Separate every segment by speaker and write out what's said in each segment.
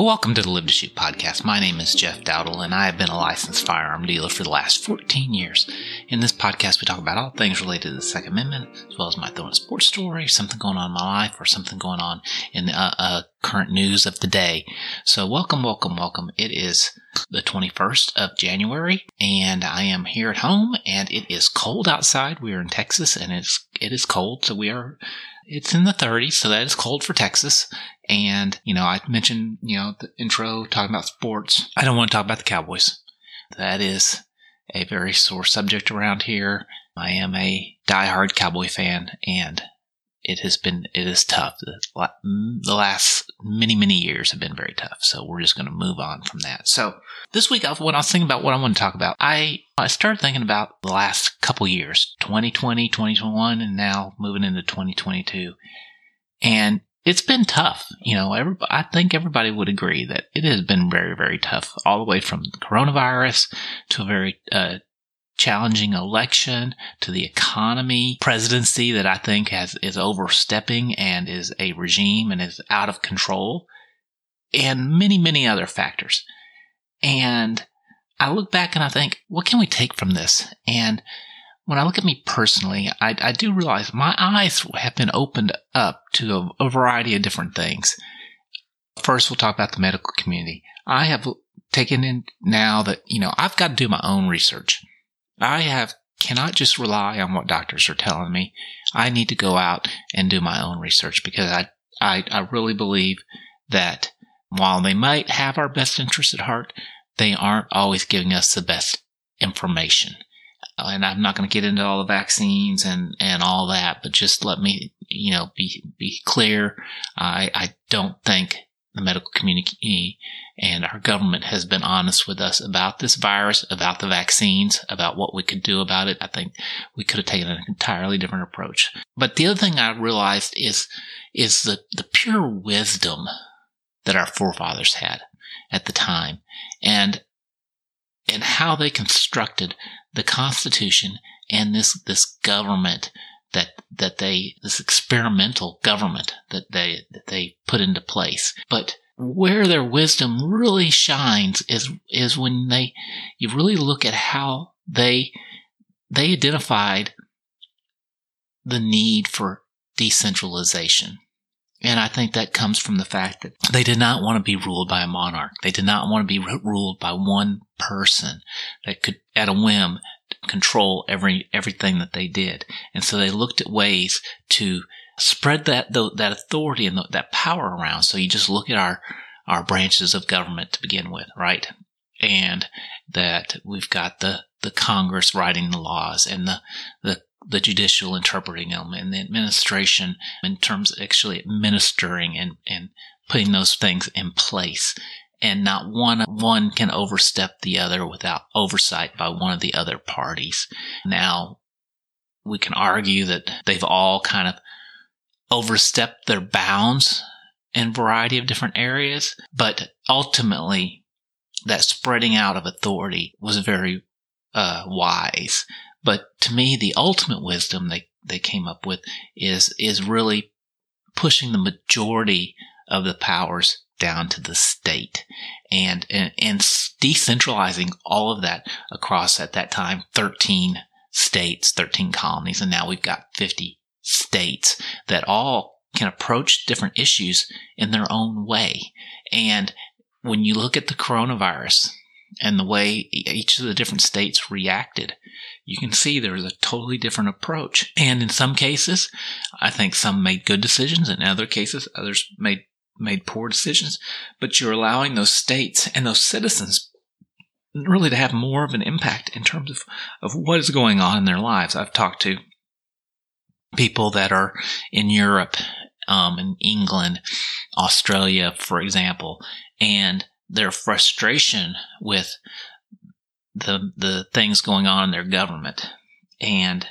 Speaker 1: Well, welcome to the Live to Shoot podcast. My name is Jeff Dowdle, and I have been a licensed firearm dealer for the last 14 years. In this podcast, we talk about all things related to the Second Amendment, as well as my throwing sports story, something going on in my life, or something going on in the uh, uh, current news of the day. So, welcome, welcome, welcome. It is the 21st of January, and I am here at home, and it is cold outside. We are in Texas, and it's it is cold, so we are it's in the 30s, so that is cold for Texas. And, you know, I mentioned, you know, the intro talking about sports. I don't want to talk about the Cowboys. That is a very sore subject around here. I am a diehard Cowboy fan and it has been, it is tough. The last many, many years have been very tough. So we're just going to move on from that. So this week, when I was thinking about what I want to talk about, I, I started thinking about the last couple years, 2020, 2021, and now moving into 2022. And it's been tough. You know, every, I think everybody would agree that it has been very, very tough all the way from the coronavirus to a very, uh, challenging election to the economy presidency that I think has is overstepping and is a regime and is out of control and many, many other factors. And I look back and I think, what can we take from this? And when I look at me personally, I, I do realize my eyes have been opened up to a, a variety of different things. First, we'll talk about the medical community. I have taken in now that, you know, I've got to do my own research. I have cannot just rely on what doctors are telling me. I need to go out and do my own research because I, I, I really believe that while they might have our best interests at heart, they aren't always giving us the best information. And I'm not going to get into all the vaccines and, and all that, but just let me, you know, be, be clear. I, I don't think the medical community and our government has been honest with us about this virus, about the vaccines, about what we could do about it. I think we could have taken an entirely different approach. But the other thing I realized is, is the, the pure wisdom that our forefathers had at the time and, and how they constructed the Constitution and this, this government that that they this experimental government that they that they put into place. But where their wisdom really shines is is when they you really look at how they they identified the need for decentralization. And I think that comes from the fact that they did not want to be ruled by a monarch. They did not want to be ruled by one person that could, at a whim, control every everything that they did. And so they looked at ways to spread that that authority and that power around. So you just look at our our branches of government to begin with, right? And that we've got the the Congress writing the laws and the the the judicial interpreting them and the administration in terms of actually administering and, and putting those things in place and not one one can overstep the other without oversight by one of the other parties. Now, we can argue that they've all kind of overstepped their bounds in a variety of different areas, but ultimately that spreading out of authority was very uh, wise. But to me, the ultimate wisdom they, they came up with is is really pushing the majority of the powers down to the state and, and, and decentralizing all of that across at that time 13 states, 13 colonies. And now we've got 50 states that all can approach different issues in their own way. And when you look at the coronavirus and the way each of the different states reacted, you can see there's a totally different approach. And in some cases, I think some made good decisions. In other cases, others made made poor decisions, but you're allowing those states and those citizens really to have more of an impact in terms of, of what is going on in their lives. I've talked to people that are in Europe, um, in England, Australia, for example, and their frustration with the the things going on in their government and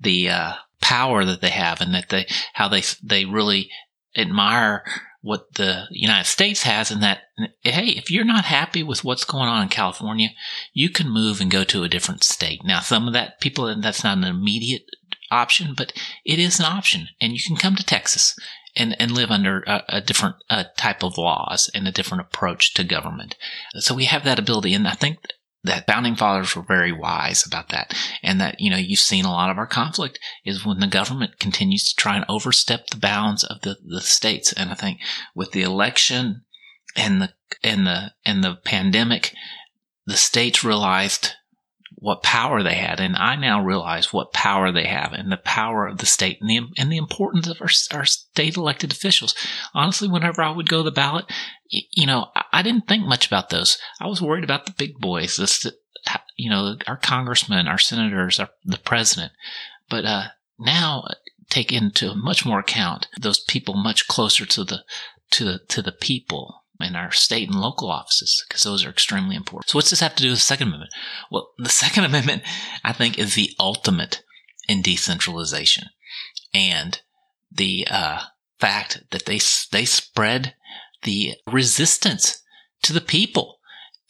Speaker 1: the uh, power that they have, and that they how they they really admire what the United States has in that, hey, if you're not happy with what's going on in California, you can move and go to a different state. Now, some of that people, that's not an immediate option, but it is an option. And you can come to Texas and, and live under a, a different uh, type of laws and a different approach to government. So we have that ability. And I think that founding fathers were very wise about that. And that, you know, you've seen a lot of our conflict is when the government continues to try and overstep the bounds of the, the states. And I think with the election and the, and the, and the pandemic, the states realized what power they had. And I now realize what power they have and the power of the state and the, and the importance of our, our state elected officials. Honestly, whenever I would go to the ballot, you know, I didn't think much about those. I was worried about the big boys, this, you know, our congressmen, our senators, our, the president. But, uh, now take into much more account those people much closer to the, to the, to the people in our state and local offices because those are extremely important. So what's this have to do with the Second Amendment? Well, the Second Amendment, I think, is the ultimate in decentralization and the uh, fact that they they spread the resistance to the people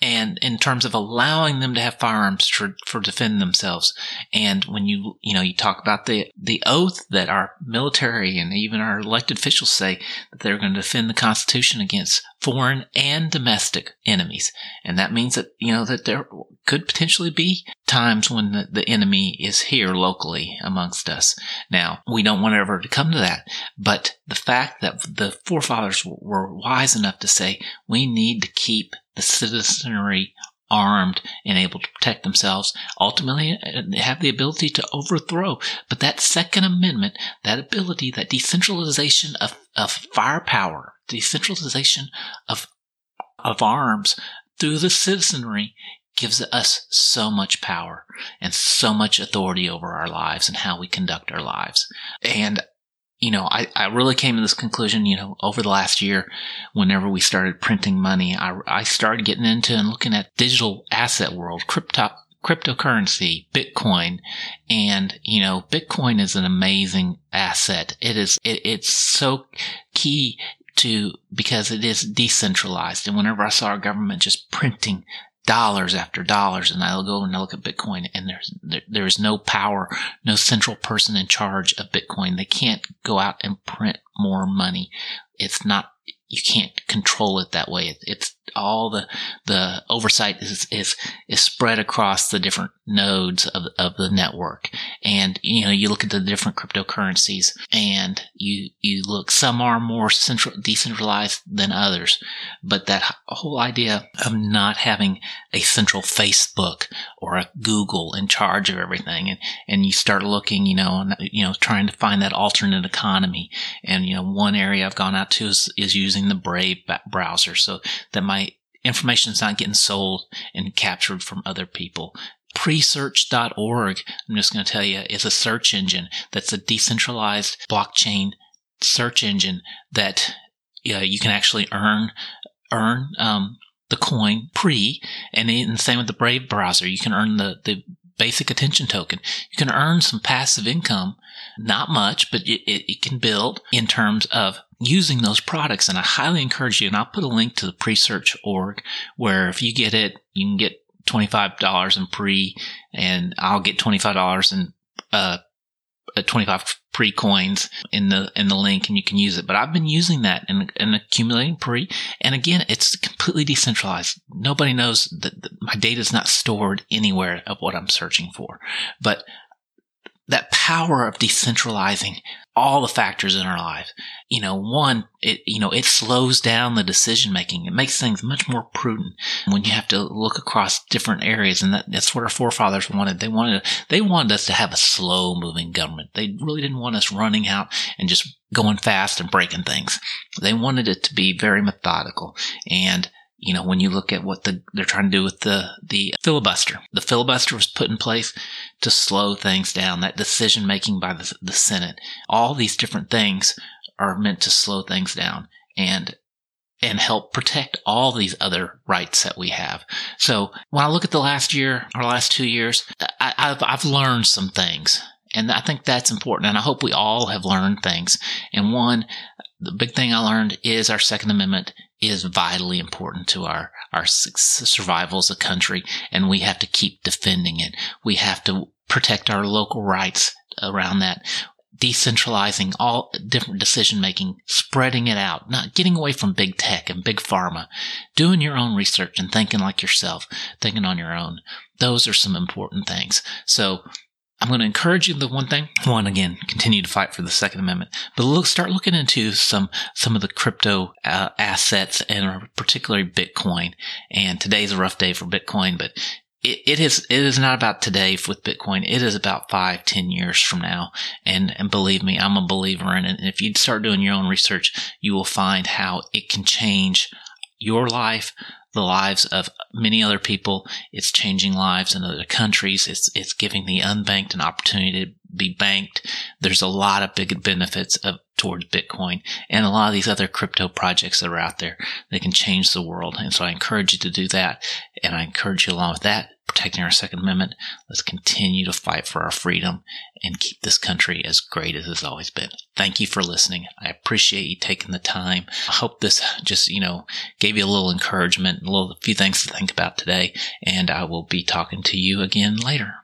Speaker 1: and in terms of allowing them to have firearms for, for defending themselves. And when you, you know, you talk about the, the oath that our military and even our elected officials say that they're going to defend the Constitution against foreign and domestic enemies. And that means that, you know, that there could potentially be times when the, the enemy is here locally amongst us. Now, we don't want ever to come to that, but the fact that the forefathers were wise enough to say we need to keep the citizenry armed and able to protect themselves, ultimately uh, have the ability to overthrow. But that Second Amendment, that ability, that decentralization of, of firepower, decentralization of, of arms through the citizenry gives us so much power and so much authority over our lives and how we conduct our lives. And you know, I, I really came to this conclusion, you know, over the last year, whenever we started printing money, I, I started getting into and looking at digital asset world, crypto, cryptocurrency, Bitcoin. And, you know, Bitcoin is an amazing asset. It is, it, it's so key to, because it is decentralized. And whenever I saw our government just printing dollars after dollars and I'll go and I look at Bitcoin and there's, there, there's no power, no central person in charge of Bitcoin. They can't go out and print more money. It's not, you can't control it that way. It's all the the oversight is is is spread across the different nodes of of the network. And you know, you look at the different cryptocurrencies, and you you look. Some are more central decentralized than others, but that whole idea of not having a central Facebook or a Google in charge of everything, and and you start looking, you know, you know, trying to find that alternate economy. And you know, one area I've gone out to is is using the Brave browser, so that my information is not getting sold and captured from other people. Presearch.org, I'm just going to tell you, is a search engine that's a decentralized blockchain search engine that uh, you can actually earn earn um, the coin pre, and, the same with the Brave browser. You can earn the the basic attention token. You can earn some passive income, not much, but it, it, it can build in terms of using those products. And I highly encourage you, and I'll put a link to the Presearch org where if you get it, you can get $25 in pre and I'll get $25 in, uh, uh 25 pre coins in the in the link and you can use it but i've been using that and, and accumulating pre and again it's completely decentralized nobody knows that my data is not stored anywhere of what i'm searching for but that power of decentralizing all the factors in our life. You know, one, it, you know, it slows down the decision making. It makes things much more prudent when you have to look across different areas. And that, that's what our forefathers wanted. They wanted, they wanted us to have a slow moving government. They really didn't want us running out and just going fast and breaking things. They wanted it to be very methodical. And you know, when you look at what the, they're trying to do with the, the filibuster, the filibuster was put in place to slow things down, that decision making by the, the Senate. All these different things are meant to slow things down and, and help protect all these other rights that we have. So when I look at the last year or last two years, I, I've, I've learned some things. And I think that's important. And I hope we all have learned things. And one, the big thing I learned is our Second Amendment is vitally important to our, our survival as a country, and we have to keep defending it. We have to protect our local rights around that. decentralizing all different decision making, spreading it out, not getting away from big tech and big pharma, doing your own research and thinking like yourself, thinking on your own. Those are some important things. So I'm going to encourage you the one thing. One again, continue to fight for the Second Amendment, but look, start looking into some some of the crypto uh, assets and particularly Bitcoin. And today's a rough day for Bitcoin, but it, it is it is not about today with Bitcoin. It is about five, ten years from now. And and believe me, I'm a believer in it. And if you start doing your own research, you will find how it can change your life, the lives of many other people. It's changing lives in other countries. It's it's giving the unbanked an opportunity to be banked. There's a lot of big benefits of towards Bitcoin and a lot of these other crypto projects that are out there that can change the world. And so I encourage you to do that. And I encourage you along with that, protecting our Second Amendment. Let's continue to fight for our freedom and keep this country as great as it's always been. Thank you for listening. I appreciate you taking the time. I hope this just, you know, gave you a little encouragement, a little a few things to think about today. And I will be talking to you again later.